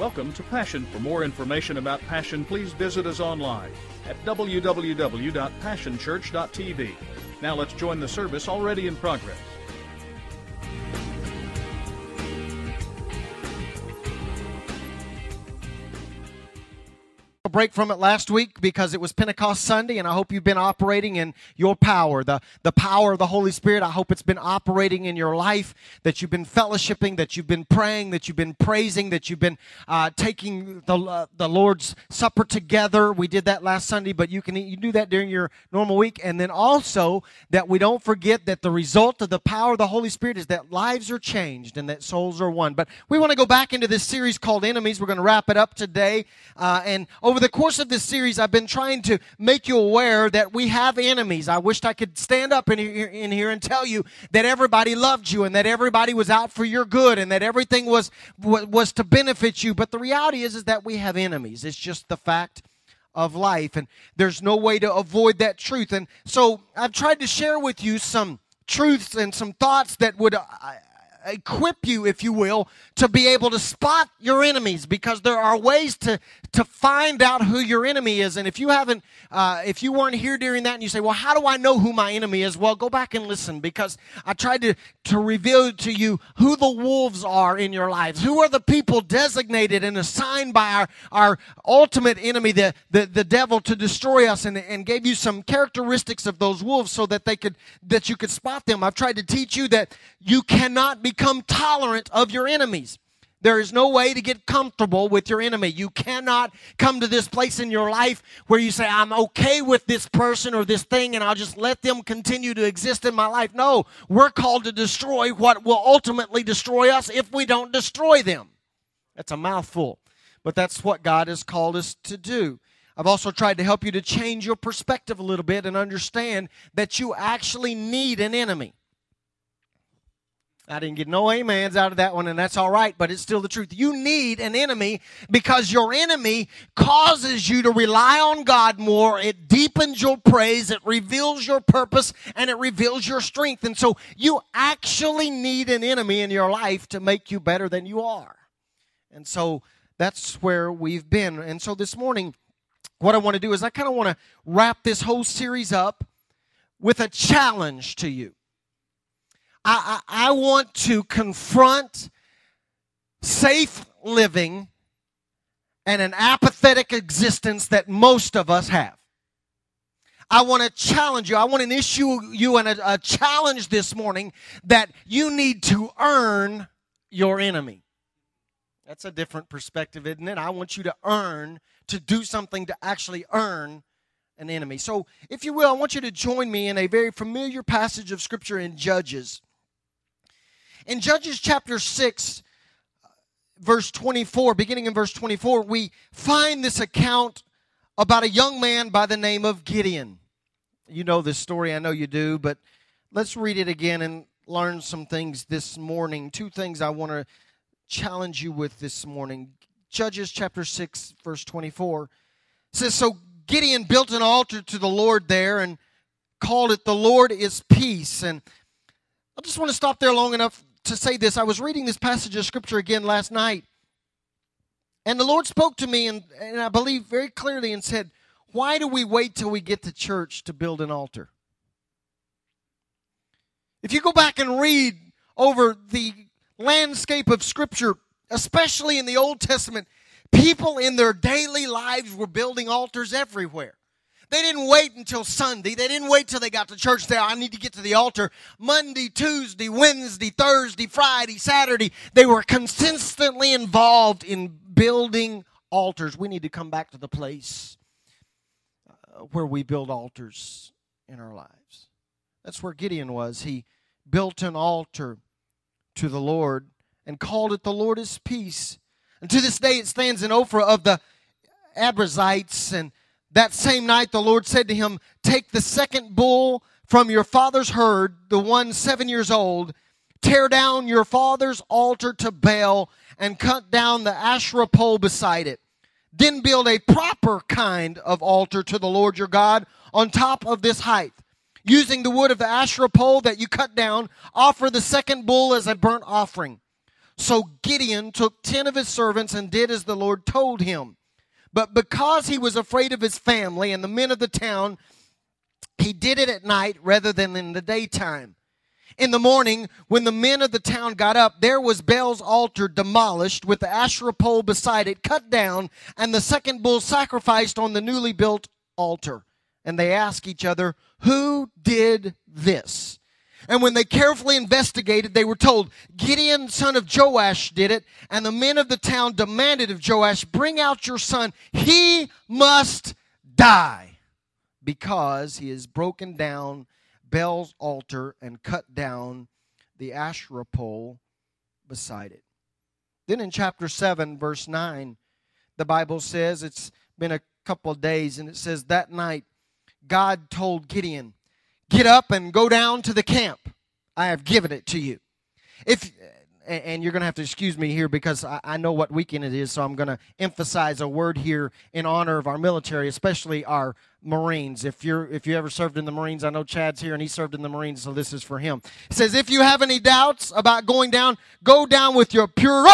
Welcome to Passion. For more information about Passion, please visit us online at www.passionchurch.tv. Now let's join the service already in progress. Break from it last week because it was Pentecost Sunday, and I hope you've been operating in your power, the, the power of the Holy Spirit. I hope it's been operating in your life, that you've been fellowshipping, that you've been praying, that you've been praising, that you've been uh, taking the, uh, the Lord's Supper together. We did that last Sunday, but you can you do that during your normal week. And then also that we don't forget that the result of the power of the Holy Spirit is that lives are changed and that souls are won. But we want to go back into this series called Enemies. We're going to wrap it up today. Uh, and over the course of this series, I've been trying to make you aware that we have enemies. I wished I could stand up in here, in here and tell you that everybody loved you and that everybody was out for your good and that everything was, was to benefit you. But the reality is, is that we have enemies. It's just the fact of life. And there's no way to avoid that truth. And so I've tried to share with you some truths and some thoughts that would uh, equip you, if you will, to be able to spot your enemies because there are ways to, to find out who your enemy is. And if you haven't, uh, if you weren't here during that and you say, well, how do I know who my enemy is? Well, go back and listen because I tried to, to reveal to you who the wolves are in your lives. Who are the people designated and assigned by our, our ultimate enemy, the, the, the devil, to destroy us and, and gave you some characteristics of those wolves so that they could, that you could spot them. I've tried to teach you that you cannot become tolerant of your enemies. There is no way to get comfortable with your enemy. You cannot come to this place in your life where you say, I'm okay with this person or this thing and I'll just let them continue to exist in my life. No, we're called to destroy what will ultimately destroy us if we don't destroy them. That's a mouthful, but that's what God has called us to do. I've also tried to help you to change your perspective a little bit and understand that you actually need an enemy. I didn't get no amens out of that one, and that's all right, but it's still the truth. You need an enemy because your enemy causes you to rely on God more. It deepens your praise, it reveals your purpose, and it reveals your strength. And so you actually need an enemy in your life to make you better than you are. And so that's where we've been. And so this morning, what I want to do is I kind of want to wrap this whole series up with a challenge to you. I, I, I want to confront safe living and an apathetic existence that most of us have. I want to challenge you. I want to issue you an, a, a challenge this morning that you need to earn your enemy. That's a different perspective, isn't it? I want you to earn, to do something to actually earn an enemy. So, if you will, I want you to join me in a very familiar passage of Scripture in Judges. In Judges chapter 6, verse 24, beginning in verse 24, we find this account about a young man by the name of Gideon. You know this story, I know you do, but let's read it again and learn some things this morning. Two things I want to challenge you with this morning. Judges chapter 6, verse 24 says, So Gideon built an altar to the Lord there and called it, The Lord is Peace. And I just want to stop there long enough to say this. I was reading this passage of scripture again last night, and the Lord spoke to me, and, and I believe very clearly, and said, Why do we wait till we get to church to build an altar? If you go back and read over the landscape of Scripture, especially in the Old Testament, people in their daily lives were building altars everywhere. They didn't wait until Sunday. They didn't wait till they got to church. There, I need to get to the altar. Monday, Tuesday, Wednesday, Thursday, Friday, Saturday. They were consistently involved in building altars. We need to come back to the place uh, where we build altars in our lives. That's where Gideon was. He built an altar to the Lord and called it the Lord is peace. And to this day it stands in Ophrah of the Abiezrites and that same night, the Lord said to him, Take the second bull from your father's herd, the one seven years old, tear down your father's altar to Baal, and cut down the Asherah pole beside it. Then build a proper kind of altar to the Lord your God on top of this height. Using the wood of the Asherah pole that you cut down, offer the second bull as a burnt offering. So Gideon took ten of his servants and did as the Lord told him. But because he was afraid of his family and the men of the town, he did it at night rather than in the daytime. In the morning, when the men of the town got up, there was Baal's altar demolished with the Asherah pole beside it cut down, and the second bull sacrificed on the newly built altar. And they asked each other, Who did this? And when they carefully investigated, they were told, Gideon, son of Joash, did it. And the men of the town demanded of Joash, Bring out your son. He must die because he has broken down Baal's altar and cut down the Asherah pole beside it. Then in chapter 7, verse 9, the Bible says, it's been a couple of days, and it says, That night God told Gideon, Get up and go down to the camp. I have given it to you. If and you're going to have to excuse me here because I, know what weekend it is, so I'm going to emphasize a word here in honor of our military, especially our Marines. If you're if you ever served in the Marines, I know Chad's here and he served in the Marines, so this is for him. It says, if you have any doubts about going down, go down with your pure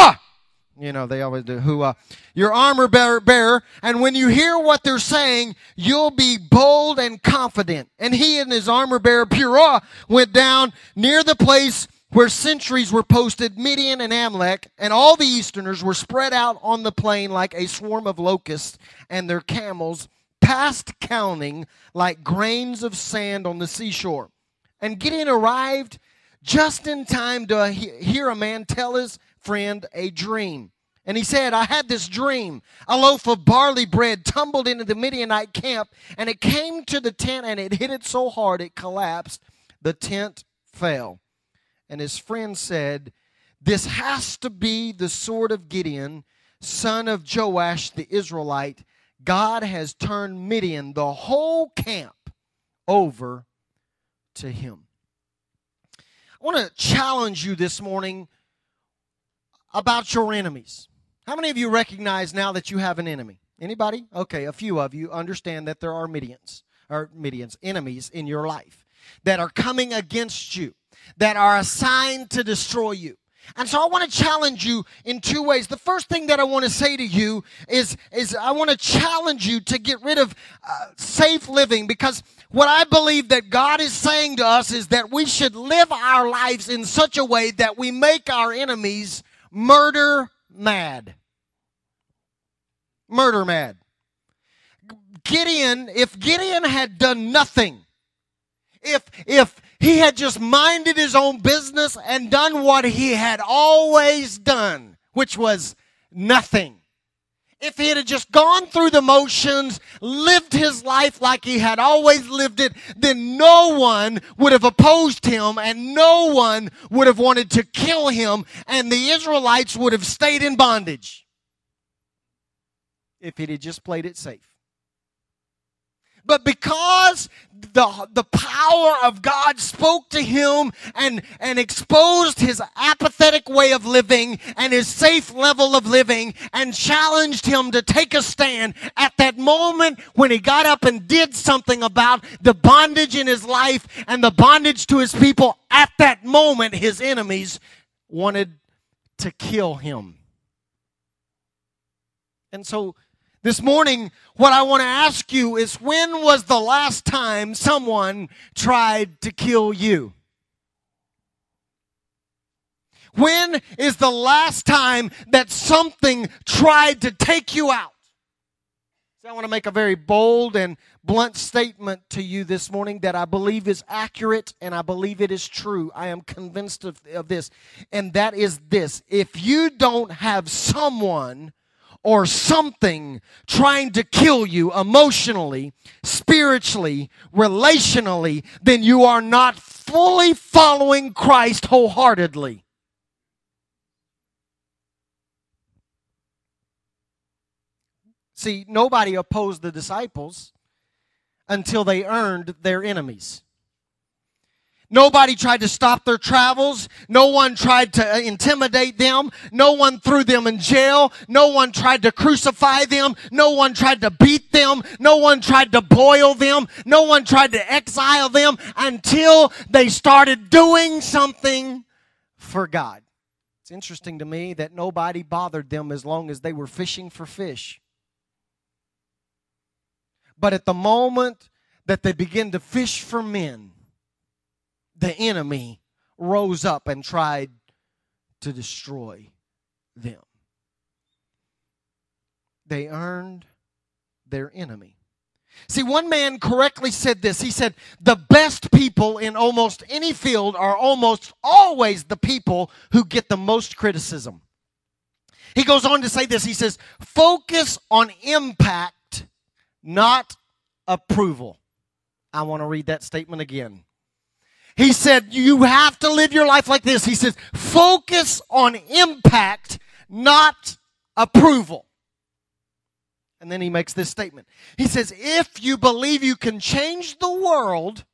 you know, they always do. Who, uh, your armor bearer, bearer, and when you hear what they're saying, you'll be bold and confident. And he and his armor bearer, Purah, went down near the place where sentries were posted, Midian and Amalek, and all the Easterners were spread out on the plain like a swarm of locusts, and their camels, past counting, like grains of sand on the seashore. And Gideon arrived just in time to hear a man tell his friend a dream. And he said, I had this dream. A loaf of barley bread tumbled into the Midianite camp, and it came to the tent, and it hit it so hard it collapsed. The tent fell. And his friend said, This has to be the sword of Gideon, son of Joash the Israelite. God has turned Midian, the whole camp, over to him. I want to challenge you this morning about your enemies. How many of you recognize now that you have an enemy? Anybody? Okay, a few of you understand that there are Midians or Midians, enemies in your life that are coming against you, that are assigned to destroy you. And so I want to challenge you in two ways. The first thing that I want to say to you is, is I want to challenge you to get rid of uh, safe living because what I believe that God is saying to us is that we should live our lives in such a way that we make our enemies murder mad. Murder mad. Gideon, if Gideon had done nothing, if if he had just minded his own business and done what he had always done, which was nothing, if he had just gone through the motions, lived his life like he had always lived it, then no one would have opposed him and no one would have wanted to kill him and the Israelites would have stayed in bondage. If he had just played it safe. But because the, the power of God spoke to him and, and exposed his apathetic way of living and his safe level of living and challenged him to take a stand at that moment when he got up and did something about the bondage in his life and the bondage to his people, at that moment his enemies wanted to kill him. And so this morning, what I want to ask you is when was the last time someone tried to kill you? When is the last time that something tried to take you out? So I want to make a very bold and blunt statement to you this morning that I believe is accurate and I believe it is true. I am convinced of, of this. And that is this. If you don't have someone or something trying to kill you emotionally, spiritually, relationally, then you are not fully following Christ wholeheartedly. See, nobody opposed the disciples until they earned their enemies. Nobody tried to stop their travels. No one tried to uh, intimidate them. No one threw them in jail. No one tried to crucify them. No one tried to beat them. No one tried to boil them. No one tried to exile them until they started doing something for God. It's interesting to me that nobody bothered them as long as they were fishing for fish. But at the moment that they begin to fish for men, the enemy rose up and tried to destroy them. They earned their enemy. See, one man correctly said this. He said, The best people in almost any field are almost always the people who get the most criticism. He goes on to say this. He says, Focus on impact, not approval. I want to read that statement again. He said, You have to live your life like this. He says, Focus on impact, not approval. And then he makes this statement. He says, If you believe you can change the world,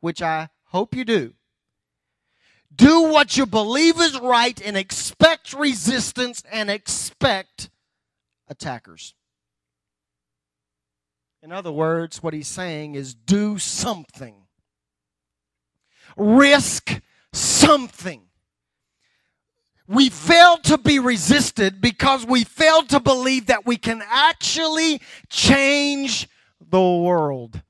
which I hope you do, do what you believe is right and expect resistance and expect attackers. In other words, what he's saying is do something, risk something. We fail to be resisted because we fail to believe that we can actually change the world.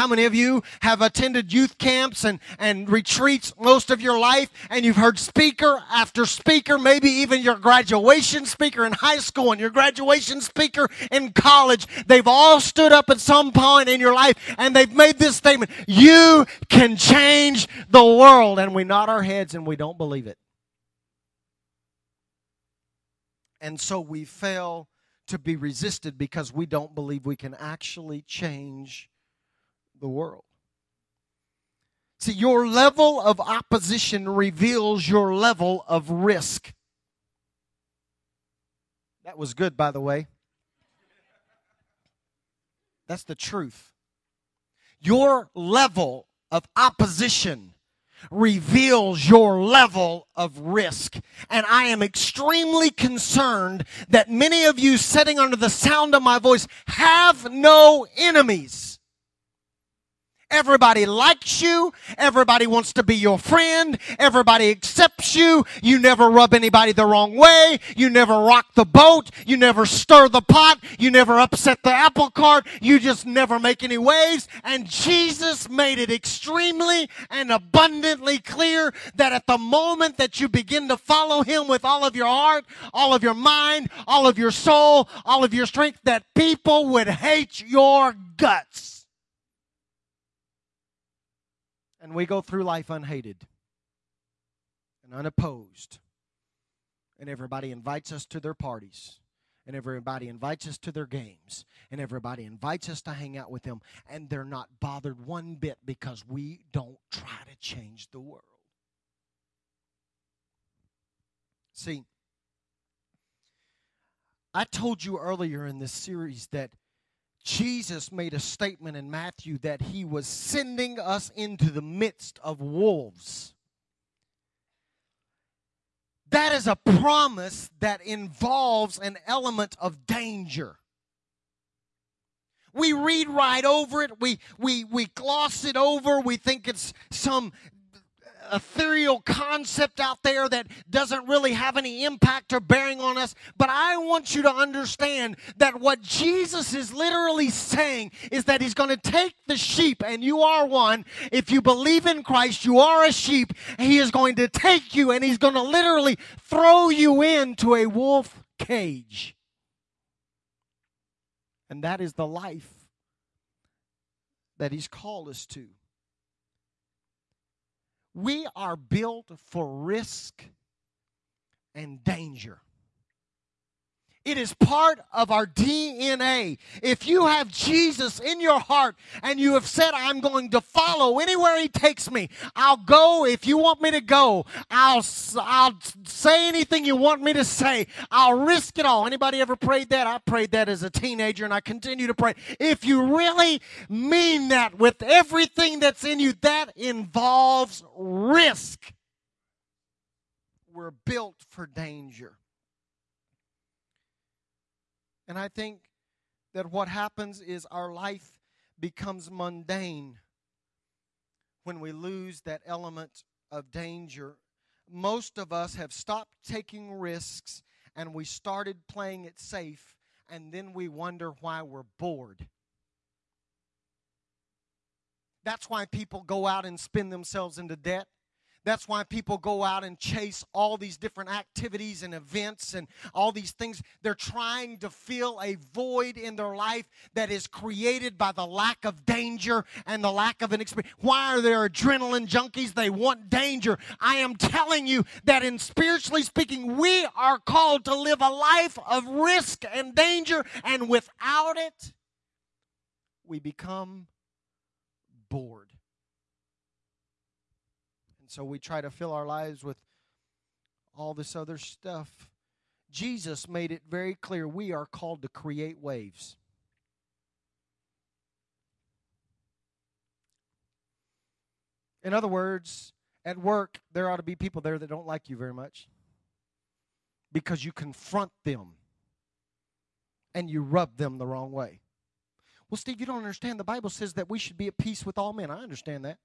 How many of you have attended youth camps and, and retreats most of your life and you've heard speaker after speaker, maybe even your graduation speaker in high school and your graduation speaker in college? They've all stood up at some point in your life and they've made this statement You can change the world. And we nod our heads and we don't believe it. And so we fail to be resisted because we don't believe we can actually change the world. See, your level of opposition reveals your level of risk. That was good, by the way. That's the truth. Your level of opposition reveals your level of risk. And I am extremely concerned that many of you sitting under the sound of my voice have no enemies. Everybody likes you. Everybody wants to be your friend. Everybody accepts you. You never rub anybody the wrong way. You never rock the boat. You never stir the pot. You never upset the apple cart. You just never make any waves. And Jesus made it extremely and abundantly clear that at the moment that you begin to follow him with all of your heart, all of your mind, all of your soul, all of your strength, that people would hate your guts. And we go through life unhated and unopposed. And everybody invites us to their parties. And everybody invites us to their games. And everybody invites us to hang out with them. And they're not bothered one bit because we don't try to change the world. See, I told you earlier in this series that Jesus made a statement in Matthew that he was sending us into the midst of wolves. That is a promise that involves an element of danger. We read right over it, we, we, we gloss it over, we think it's some ethereal concept out there that doesn't really have any impact or bearing on us. But I want you to understand that what Jesus is literally saying is that He's going to take the sheep, and you are one. If you believe in Christ, you are a sheep. He is going to take you, and He's going to literally throw you into a wolf cage. And that is the life that He's called us to. We are built for risk and danger. It is part of our DNA. If you have Jesus in your heart and you have said, I'm going to follow anywhere he takes me, I'll go if you want me to go. I'll, I'll say anything you want me to say. I'll risk it all. Anybody ever prayed that? I prayed that as a teenager and I continue to pray. If you really mean that with everything that's in you, that involves risk. We're built for danger. And I think that what happens is our life becomes mundane when we lose that element of danger. most of us have stopped taking risks and we started playing it safe, and then we wonder why we're bored. That's why people go out and spin themselves into debt. That's why people go out and chase all these different activities and events and all these things. They're trying to fill a void in their life that is created by the lack of danger and the lack of an experience. Why are there adrenaline junkies? They want danger. I am telling you that in spiritually speaking, we are called to live a life of risk and danger, and without it, we become bored. So we try to fill our lives with all this other stuff. Jesus made it very clear we are called to create waves. In other words, at work, there ought to be people there that don't like you very much because you confront them and you rub them the wrong way. Well, Steve, you don't understand. The Bible says that we should be at peace with all men. I understand that.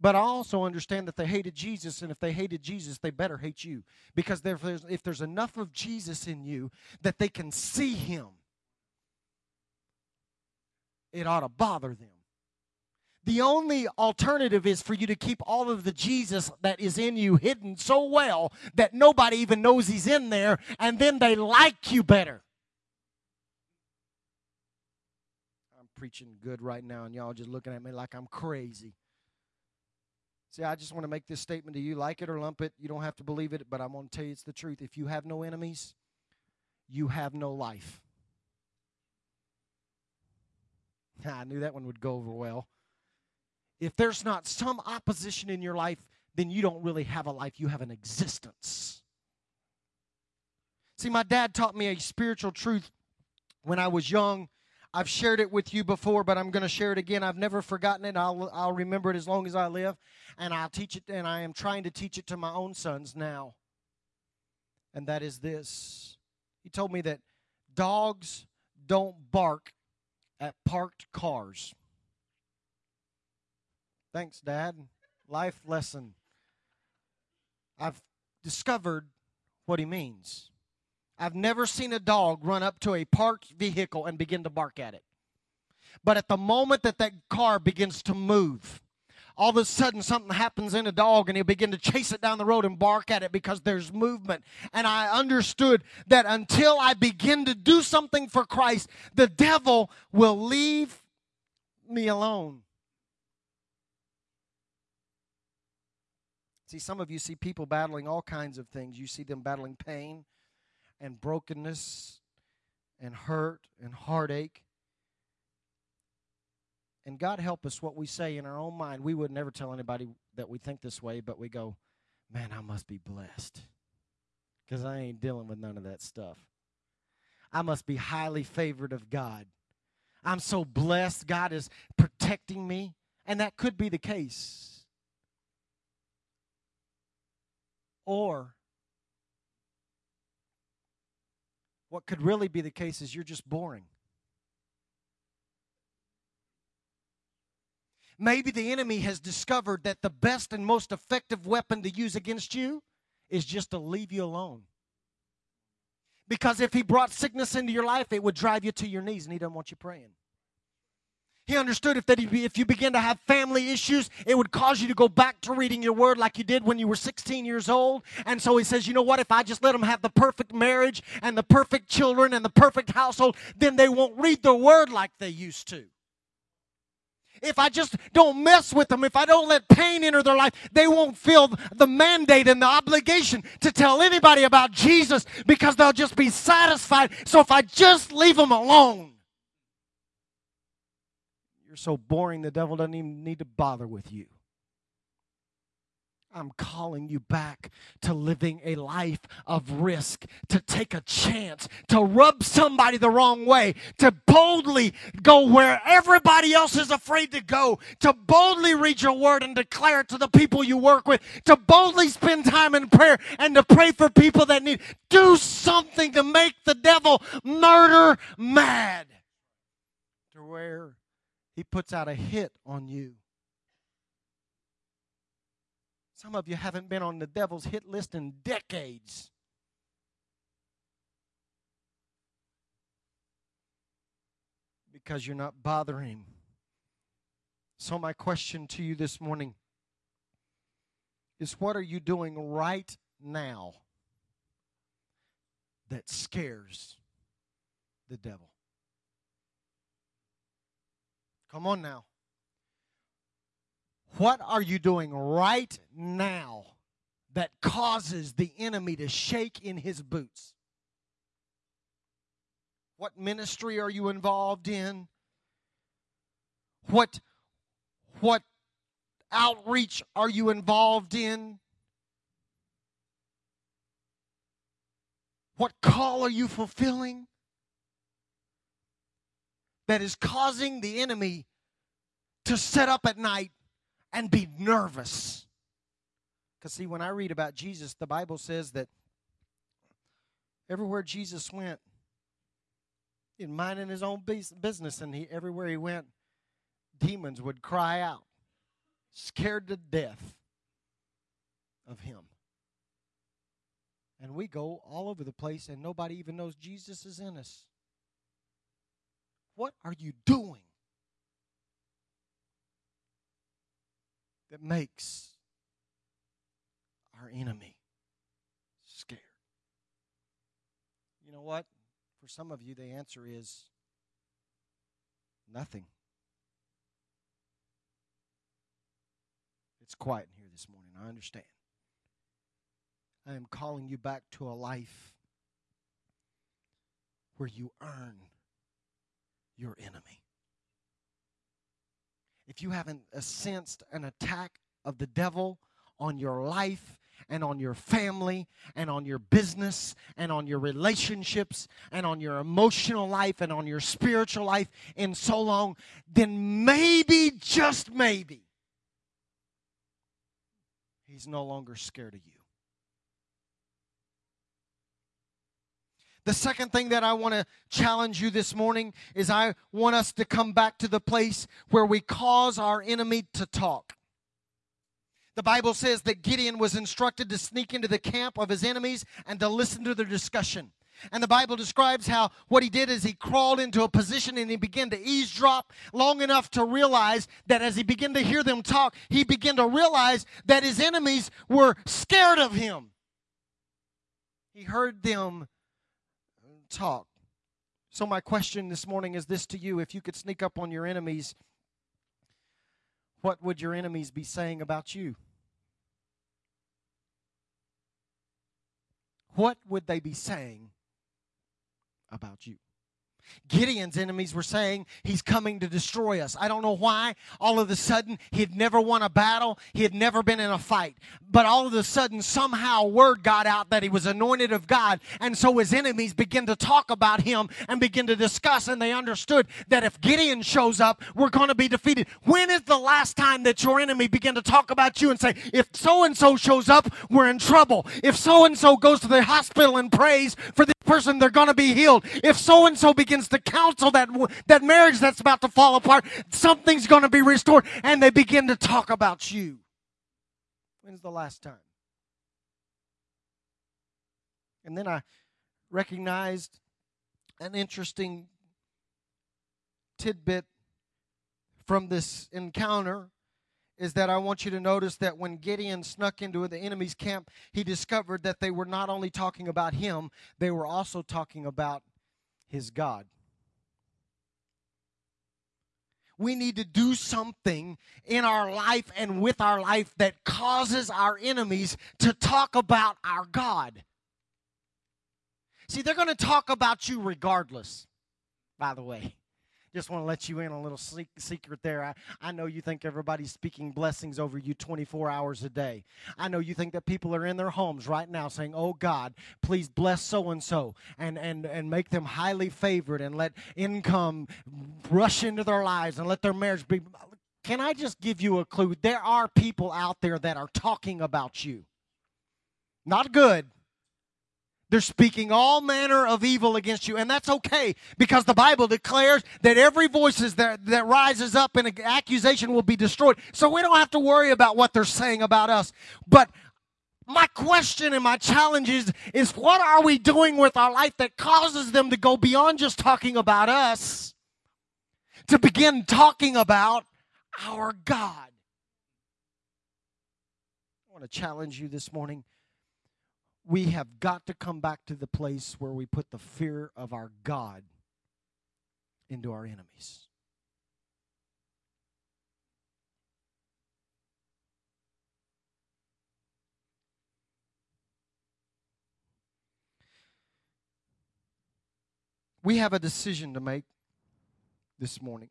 But I also understand that they hated Jesus, and if they hated Jesus, they better hate you. Because if there's, if there's enough of Jesus in you that they can see him, it ought to bother them. The only alternative is for you to keep all of the Jesus that is in you hidden so well that nobody even knows he's in there, and then they like you better. I'm preaching good right now, and y'all just looking at me like I'm crazy. See, I just want to make this statement to you like it or lump it. You don't have to believe it, but I'm going to tell you it's the truth. If you have no enemies, you have no life. I knew that one would go over well. If there's not some opposition in your life, then you don't really have a life, you have an existence. See, my dad taught me a spiritual truth when I was young I've shared it with you before, but I'm going to share it again. I've never forgotten it. I'll, I'll remember it as long as I live. And I'll teach it, and I am trying to teach it to my own sons now. And that is this He told me that dogs don't bark at parked cars. Thanks, Dad. Life lesson. I've discovered what he means. I've never seen a dog run up to a parked vehicle and begin to bark at it. But at the moment that that car begins to move, all of a sudden something happens in a dog and he'll begin to chase it down the road and bark at it because there's movement. And I understood that until I begin to do something for Christ, the devil will leave me alone. See, some of you see people battling all kinds of things. You see them battling pain and brokenness and hurt and heartache. And God help us what we say in our own mind. We would never tell anybody that we think this way, but we go, man, I must be blessed because I ain't dealing with none of that stuff. I must be highly favored of God. I'm so blessed. God is protecting me. And that could be the case. Or What could really be the case is you're just boring. Maybe the enemy has discovered that the best and most effective weapon to use against you is just to leave you alone. Because if he brought sickness into your life, it would drive you to your knees, and he doesn't want you praying. He understood if that if you begin to have family issues, it would cause you to go back to reading your word like you did when you were 16 years old. And so he says, you know what? If I just let them have the perfect marriage and the perfect children and the perfect household, then they won't read the word like they used to. If I just don't mess with them, if I don't let pain enter their life, they won't feel the mandate and the obligation to tell anybody about Jesus because they'll just be satisfied. So if I just leave them alone, so boring, the devil doesn't even need to bother with you. I'm calling you back to living a life of risk, to take a chance, to rub somebody the wrong way, to boldly go where everybody else is afraid to go, to boldly read your word and declare it to the people you work with, to boldly spend time in prayer and to pray for people that need. Do something to make the devil murder mad. To where he puts out a hit on you. Some of you haven't been on the devil's hit list in decades. Because you're not bothering him. So, my question to you this morning is what are you doing right now that scares the devil? Come on now. What are you doing right now that causes the enemy to shake in his boots? What ministry are you involved in? What what outreach are you involved in? What call are you fulfilling that is causing the enemy to sit up at night and be nervous? Because, see, when I read about Jesus, the Bible says that everywhere Jesus went, he minding his own business, and he, everywhere he went, demons would cry out scared to death of him. And we go all over the place and nobody even knows Jesus is in us. What are you doing that makes our enemy scared? You know what? For some of you, the answer is nothing. It's quiet in here this morning. I understand. I am calling you back to a life where you earn your enemy. If you haven't uh, sensed an attack of the devil on your life and on your family and on your business and on your relationships and on your emotional life and on your spiritual life in so long, then maybe, just maybe, He's no longer scared of you. The second thing that I want to challenge you this morning is I want us to come back to the place where we cause our enemy to talk. The Bible says that Gideon was instructed to sneak into the camp of his enemies and to listen to their discussion. And the Bible describes how what he did is he crawled into a position and he began to eavesdrop long enough to realize that as he began to hear them talk, he began to realize that his enemies were scared of him. He heard them talk. So, my question this morning is this to you if you could sneak up on your enemies, what would your enemies be saying about you? What would they be saying about you. Gideon's enemies were saying he's coming to destroy us. I don't know why. All of a sudden, he had never won a battle. He had never been in a fight. But all of a sudden, somehow word got out that he was anointed of God. And so his enemies began to talk about him and begin to discuss. And they understood that if Gideon shows up, we're going to be defeated. When is the last time that your enemy began to talk about you and say, if so and so shows up, we're in trouble. If so and so goes to the hospital and prays for this person, they're going to be healed. If so and so begins to to counsel that, that marriage that's about to fall apart. Something's going to be restored. And they begin to talk about you. When's the last time? And then I recognized an interesting tidbit from this encounter is that I want you to notice that when Gideon snuck into the enemy's camp, he discovered that they were not only talking about him, they were also talking about his God we need to do something in our life and with our life that causes our enemies to talk about our God. See, they're going to talk about you regardless, by the way. Just want to let you in a little secret there. I, I know you think everybody's speaking blessings over you 24 hours a day. I know you think that people are in their homes right now saying, Oh God, please bless so and so and and and make them highly favored and let income rush into their lives and let their marriage be. Can I just give you a clue? There are people out there that are talking about you. Not good, They're speaking all manner of evil against you, and that's okay because the Bible declares that every voice that, that rises up in accusation will be destroyed. So we don't have to worry about what they're saying about us. But my question and my challenge is, is what are we doing with our life that causes them to go beyond just talking about us to begin talking about our God? I want to challenge you this morning we have got to come back to the place where we put the fear of our God into our enemies. We have a decision to make this morning.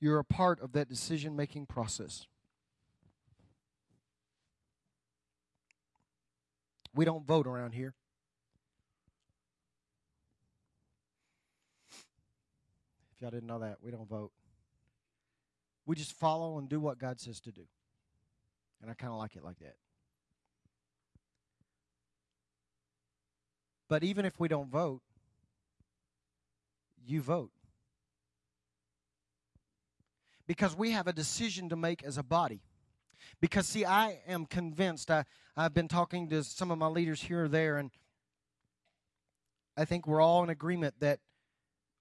You're a part of that decision making process. We don't vote around here. If y'all didn't know that, we don't vote. We just follow and do what God says to do. And I kind of like it like that. But even if we don't vote, you vote. Because we have a decision to make as a body. Because, see, I am convinced, I, I've been talking to some of my leaders here or there, and I think we're all in agreement that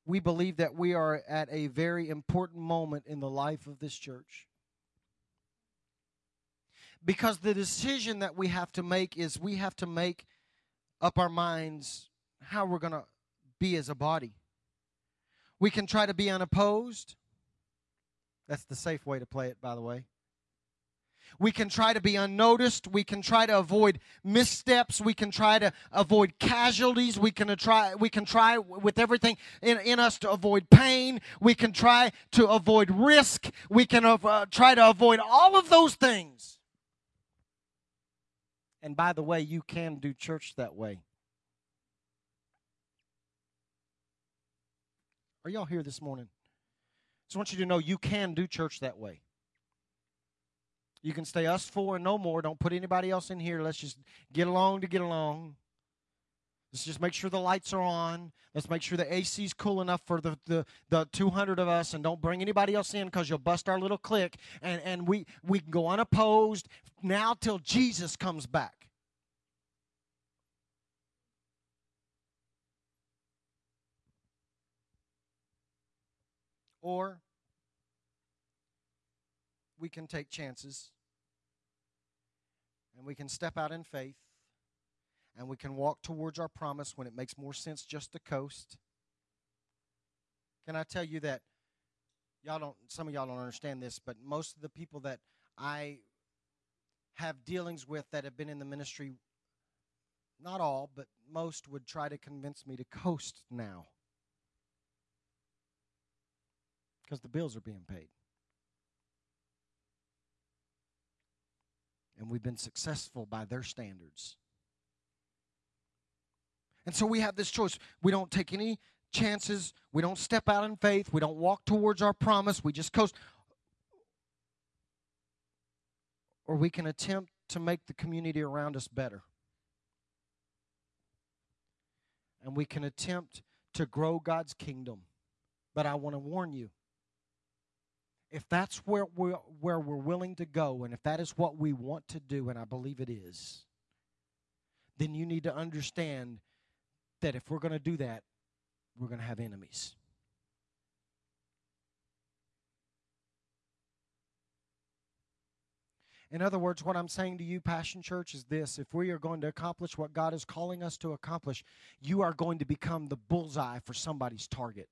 we believe that we are at a very important moment in the life of this church. Because the decision that we have to make is we have to make up our minds how we're going to be as a body. We can try to be unopposed. That's the safe way to play it, by the way. We can try to be unnoticed. We can try to avoid missteps. We can try to avoid casualties. We can try we can try with everything in, in us to avoid pain. We can try to avoid risk. We can uh, try to avoid all of those things. And by the way, you can do church that way. Are y'all here this morning? So I want you to know you can do church that way. You can stay us four and no more. Don't put anybody else in here. Let's just get along to get along. Let's just make sure the lights are on. Let's make sure the AC is cool enough for the, the, the 200 of us and don't bring anybody else in because you'll bust our little clique. And, and we, we can go unopposed now till Jesus comes back. Or we can take chances and we can step out in faith and we can walk towards our promise when it makes more sense just to coast. Can I tell you that y'all don't some of y'all don't understand this, but most of the people that I have dealings with that have been in the ministry not all, but most would try to convince me to coast now. Because the bills are being paid. And we've been successful by their standards. And so we have this choice. We don't take any chances. We don't step out in faith. We don't walk towards our promise. We just coast. Or we can attempt to make the community around us better. And we can attempt to grow God's kingdom. But I want to warn you if that's where we're, where we're willing to go and if that is what we want to do, and I believe it is, then you need to understand that if we're going to do that, we're going to have enemies. In other words, what I'm saying to you, Passion Church, is this if we are going to accomplish what God is calling us to accomplish, you are going to become the bullseye for somebody's target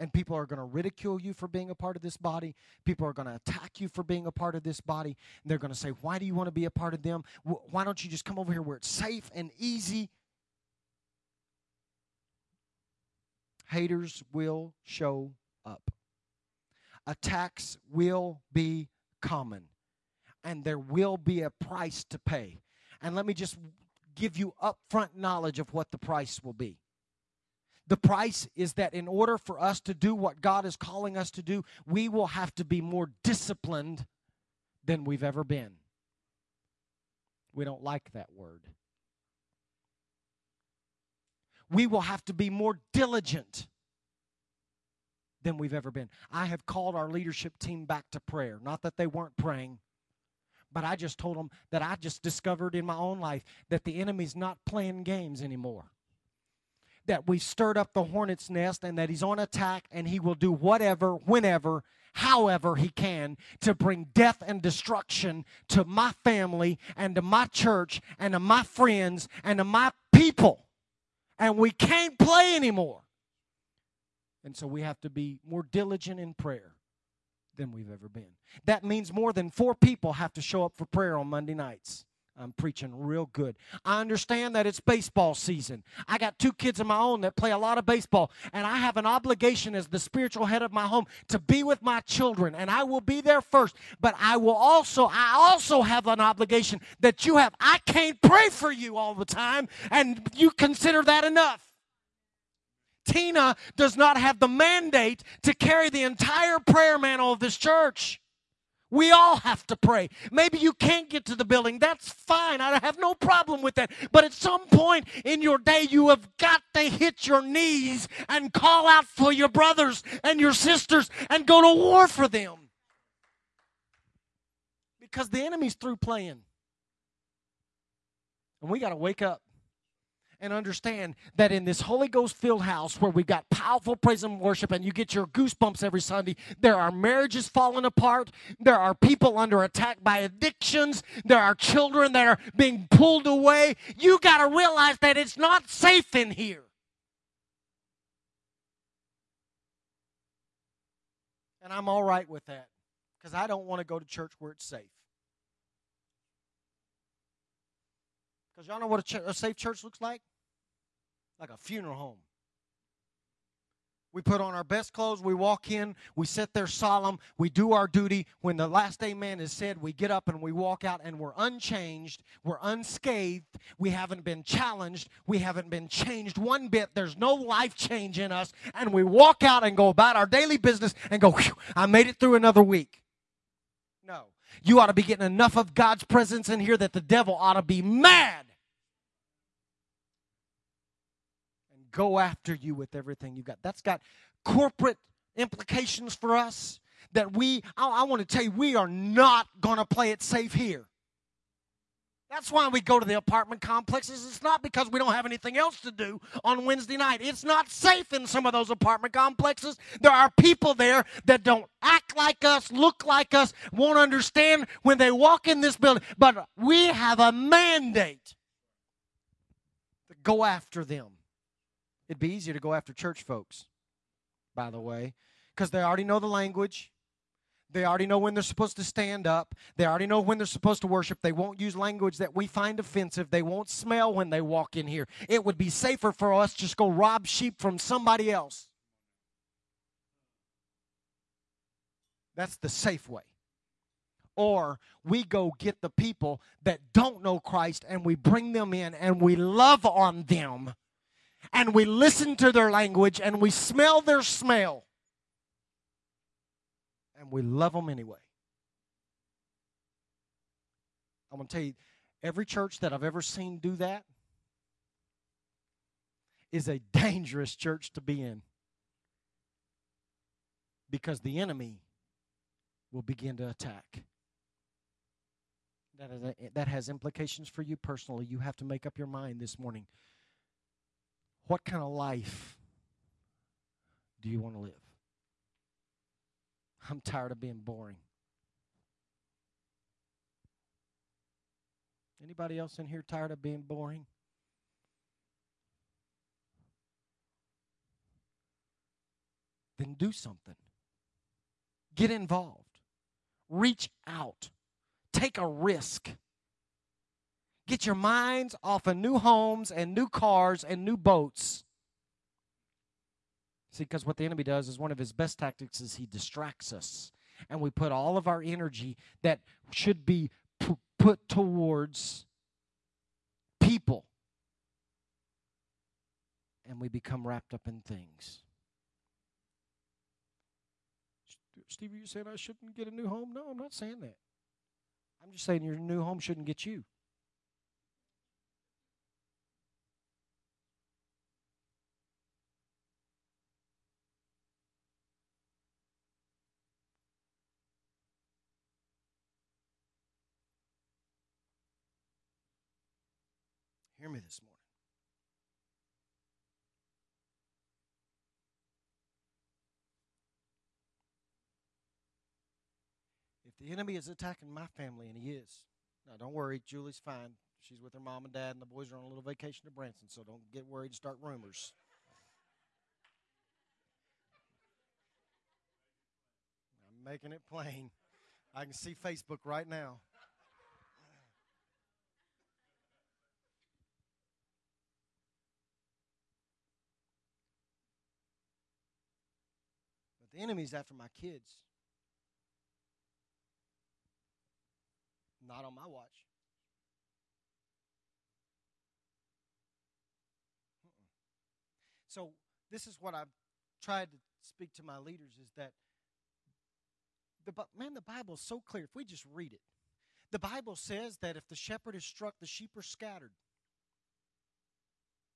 and people are going to ridicule you for being a part of this body. People are going to attack you for being a part of this body. And they're going to say, Why do you want to be a part of them? Why don't you just come over here where it's safe and easy? Haters will show up, attacks will be common, and there will be a price to pay. And let me just give you upfront knowledge of what the price will be. The price is that in order for us to do what God is calling us to do, we will have to be more disciplined than we've ever been. We don't like that word. We will have to be more diligent than we've ever been. I have called our leadership team back to prayer. Not that they weren't praying, but I just told them that I just discovered in my own life that the enemy's not playing games anymore. That we stirred up the hornet's nest and that he's on attack and he will do whatever, whenever, however he can to bring death and destruction to my family and to my church and to my friends and to my people. And we can't play anymore. And so we have to be more diligent in prayer than we've ever been. That means more than four people have to show up for prayer on Monday nights. I'm preaching real good. I understand that it's baseball season. I got two kids of my own that play a lot of baseball, and I have an obligation as the spiritual head of my home to be with my children, and I will be there first. But I will also, I also have an obligation that you have. I can't pray for you all the time, and you consider that enough. Tina does not have the mandate to carry the entire prayer mantle of this church. We all have to pray. Maybe you can't get to the building. That's fine. I have no problem with that. But at some point in your day, you have got to hit your knees and call out for your brothers and your sisters and go to war for them. Because the enemy's through playing. And we got to wake up and understand that in this Holy Ghost filled house where we've got powerful praise and worship and you get your goosebumps every Sunday, there are marriages falling apart. There are people under attack by addictions. There are children that are being pulled away. You got to realize that it's not safe in here. And I'm all right with that because I don't want to go to church where it's safe. Because y'all know what a, ch- a safe church looks like? Like a funeral home. We put on our best clothes, we walk in, we sit there solemn, we do our duty. When the last amen is said, we get up and we walk out and we're unchanged, we're unscathed, we haven't been challenged, we haven't been changed one bit. There's no life change in us, and we walk out and go about our daily business and go, I made it through another week. No. You ought to be getting enough of God's presence in here that the devil ought to be mad go after you with everything you got. That's got corporate implications for us that we, I, I want to tell you, we are not going to play it safe here. That's why we go to the apartment complexes. It's not because we don't have anything else to do on Wednesday night. It's not safe in some of those apartment complexes. There are people there that don't act like us, look like us, won't understand when they walk in this building. But we have a mandate to go after them. It'd be easier to go after church folks, by the way, because they already know the language. They already know when they're supposed to stand up. They already know when they're supposed to worship. They won't use language that we find offensive. They won't smell when they walk in here. It would be safer for us just go rob sheep from somebody else. That's the safe way. Or we go get the people that don't know Christ and we bring them in and we love on them and we listen to their language and we smell their smell and we love them anyway. I'm going to tell you, every church that I've ever seen do that is a dangerous church to be in because the enemy will begin to attack. That, is a, that has implications for you personally. You have to make up your mind this morning. What kind of life do you want to live? I'm tired of being boring. Anybody else in here tired of being boring? Then do something. Get involved. Reach out. Take a risk. Get your minds off of new homes and new cars and new boats. See, because what the enemy does is one of his best tactics is he distracts us. And we put all of our energy that should be put towards people. And we become wrapped up in things. Steve, are you saying I shouldn't get a new home? No, I'm not saying that. I'm just saying your new home shouldn't get you. Hear me this morning. If the enemy is attacking my family, and he is, now don't worry, Julie's fine. She's with her mom and dad, and the boys are on a little vacation to Branson, so don't get worried and start rumors. I'm making it plain. I can see Facebook right now. The enemy's after my kids. Not on my watch. So, this is what I've tried to speak to my leaders is that the man the Bible is so clear if we just read it. The Bible says that if the shepherd is struck the sheep are scattered.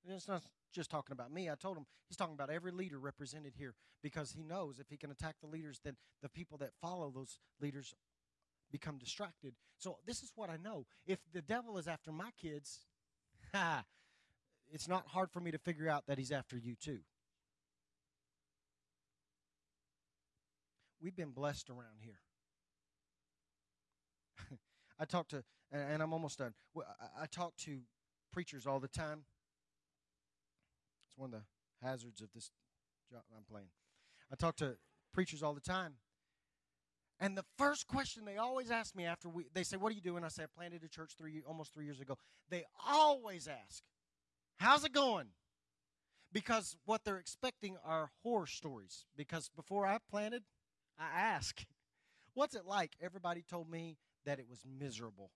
It's not just talking about me. I told him he's talking about every leader represented here because he knows if he can attack the leaders, then the people that follow those leaders become distracted. So this is what I know. If the devil is after my kids, ha, it's not hard for me to figure out that he's after you too. We've been blessed around here. I talk to, and I'm almost done. I talk to preachers all the time. It's one of the hazards of this job I'm playing. I talk to preachers all the time. And the first question they always ask me after we, they say, What are you doing? I say, I planted a church three, almost three years ago. They always ask, How's it going? Because what they're expecting are horror stories. Because before I planted, I ask, What's it like? Everybody told me that it was miserable.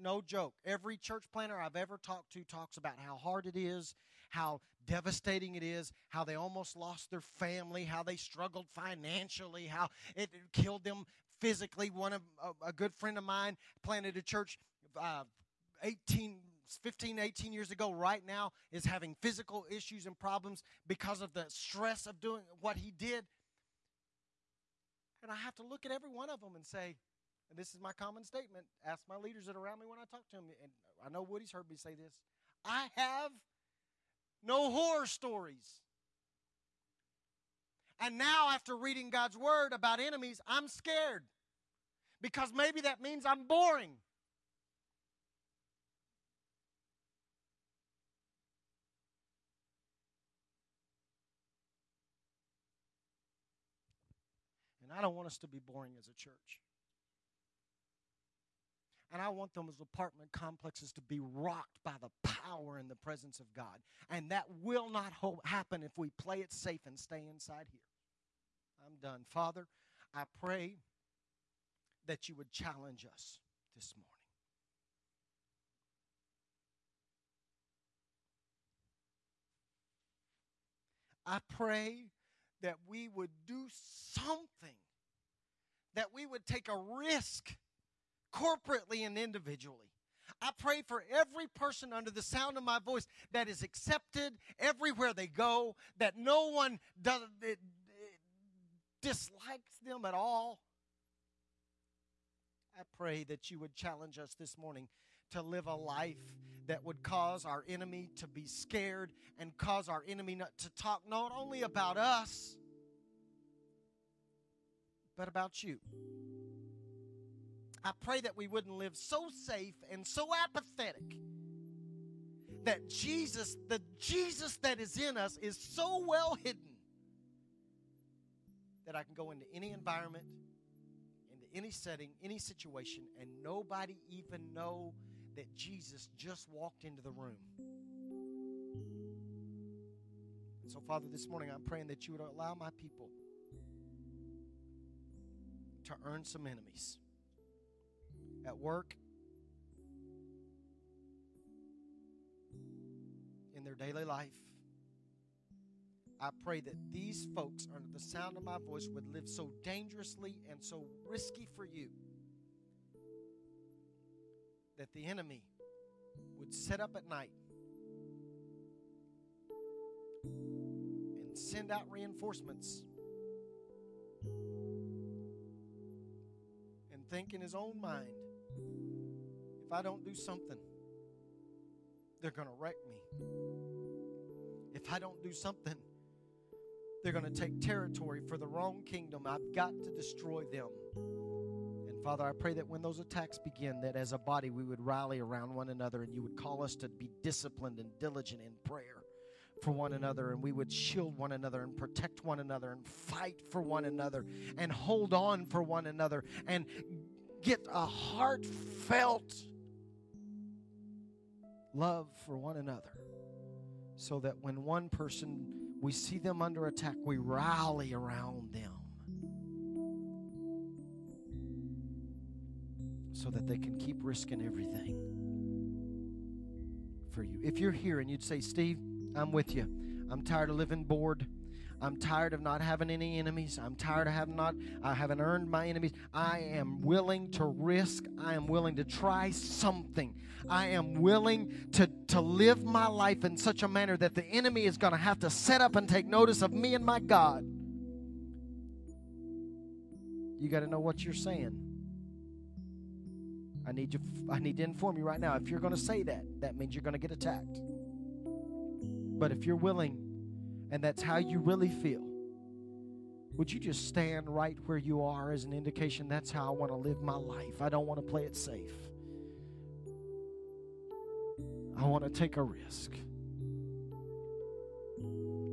No joke. Every church planter I've ever talked to talks about how hard it is, how devastating it is, how they almost lost their family, how they struggled financially, how it killed them physically. One of a, good friend of mine planted a church uh, 18 15 18 years ago right now is having physical issues and problems because of the stress of doing what he did and i have to look at every one of them and say and this is my common statement. Ask my leaders that are around me when I talk to them. And I know Woody's heard me say this. I have no horror stories. And now, after reading God's word about enemies, I'm scared because maybe that means I'm boring. And I don't want us to be boring as a church. And I want those apartment complexes to be rocked by the power and the presence of God. And that will not happen if we play it safe and stay inside here. I'm done. Father, I pray that you would challenge us this morning. I pray that we would do something, that we would take a risk corporately and individually. I pray for every person under the sound of my voice that is accepted everywhere they go, that no one does, it, it dislikes them at all. I pray that you would challenge us this morning to live a life that would cause our enemy to be scared and cause our enemy not to talk not only about us, but about you. I pray that we wouldn't live so safe and so apathetic that Jesus, the Jesus that is in us, is so well hidden that I can go into any environment, into any setting, any situation, and nobody even know that Jesus just walked into the room. And so, Father, this morning I'm praying that you would allow my people to earn some enemies at work, in their daily life. I pray that these folks, under the sound of my voice, would live so dangerously and so risky for you that the enemy would set up at night and send out reinforcements and think in his own mind I don't do something, they're going to wreck me. If I don't do something, they're going to take territory for the wrong kingdom. I've got to destroy them. And Father, I pray that when those attacks begin, that as a body we would rally around one another and you would call us to be disciplined and diligent in prayer for one another and we would shield one another and protect one another and fight for one another and hold on for one another and get a heartfelt love for one another so that when one person we see them under attack, we rally around them so that they can keep risking everything for you. If you're here and you'd say, Steve, I'm with you. I'm tired of living bored. I'm tired of not having any enemies. I'm tired of having not I haven't earned my enemies. I am willing to risk. I am willing to try something. I am willing to, to live my life in such a manner that the enemy is going to have to set up and take notice of me and my God. You got to know what you're saying. I need you I need to inform you right now if you're going to say that, that means you're going to get attacked. But if you're willing and that's how you really feel, would you just stand right where you are as an indication that's how I want to live my life? I don't want to play it safe. I want to take a risk.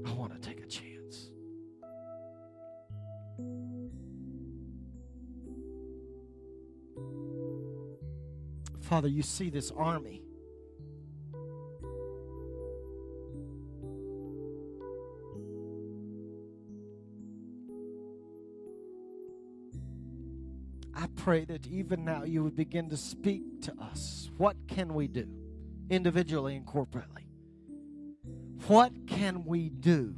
I want to take a chance. Father, you see this army. I pray that even now you would begin to speak to us. What can we do, individually and corporately? What can we do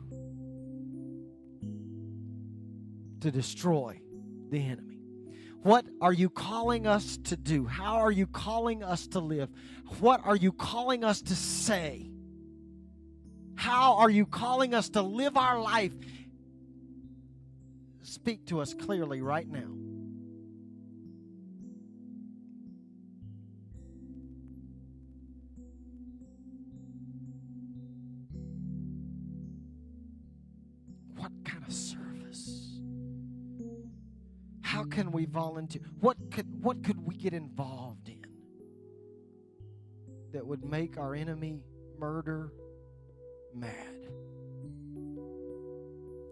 to destroy the enemy? What are you calling us to do? How are you calling us to live? What are you calling us to say? How are you calling us to live our life? Speak to us clearly right now. Can we volunteer? What could what could we get involved in that would make our enemy murder mad?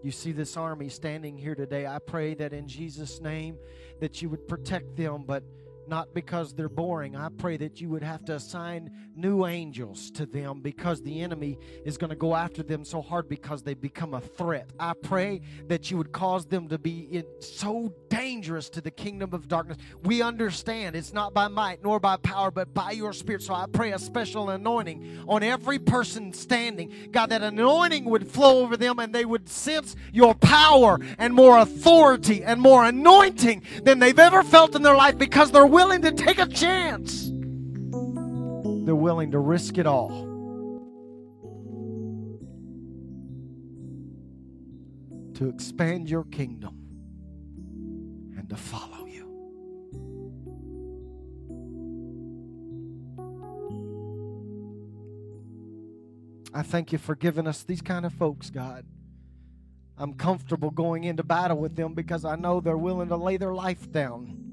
You see this army standing here today. I pray that in Jesus' name that you would protect them, but not because they're boring. I pray that you would have to assign new angels to them because the enemy is going to go after them so hard because they become a threat. I pray that you would cause them to be so dangerous to the kingdom of darkness. We understand it's not by might nor by power, but by your spirit. So I pray a special anointing on every person standing. God, that anointing would flow over them and they would sense your power and more authority and more anointing than they've ever felt in their life because they're willing to take a chance. They're willing to risk it all. To expand your kingdom and to follow you. I thank you for giving us these kind of folks, God. I'm comfortable going into battle with them because I know they're willing to lay their life down.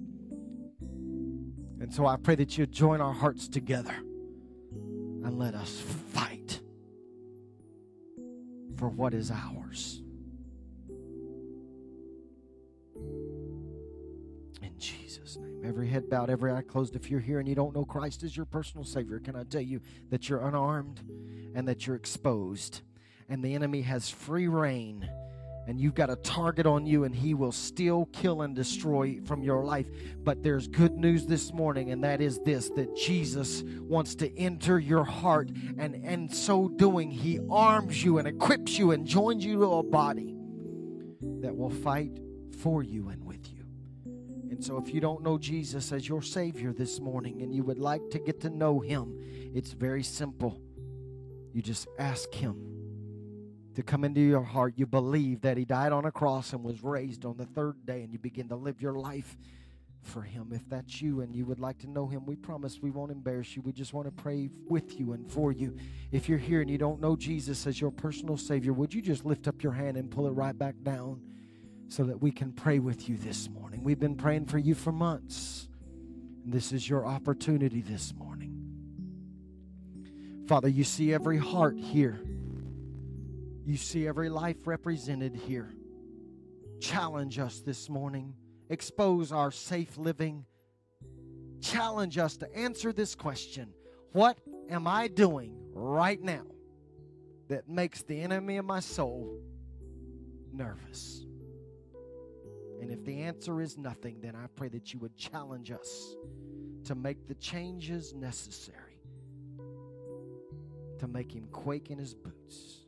And so I pray that you join our hearts together and let us fight for what is ours. In Jesus' name. Every head bowed, every eye closed. If you're here and you don't know Christ as your personal Savior, can I tell you that you're unarmed and that you're exposed? And the enemy has free rein and you've got a target on you, and he will steal, kill, and destroy from your life. But there's good news this morning, and that is this that Jesus wants to enter your heart, and in so doing, he arms you and equips you and joins you to a body that will fight for you and with you. And so, if you don't know Jesus as your Savior this morning and you would like to get to know Him, it's very simple. You just ask Him to come into your heart. You believe that He died on a cross and was raised on the third day, and you begin to live your life for Him. If that's you and you would like to know Him, we promise we won't embarrass you. We just want to pray with you and for you. If you're here and you don't know Jesus as your personal Savior, would you just lift up your hand and pull it right back down so that we can pray with you this morning? We've been praying for you for months. And this is your opportunity this morning. Father, you see every heart here. You see every life represented here. Challenge us this morning expose our safe living. Challenge us to answer this question What am I doing right now that makes the enemy of my soul nervous? And if the answer is nothing, then I pray that you would challenge us to make the changes necessary to make him quake in his boots.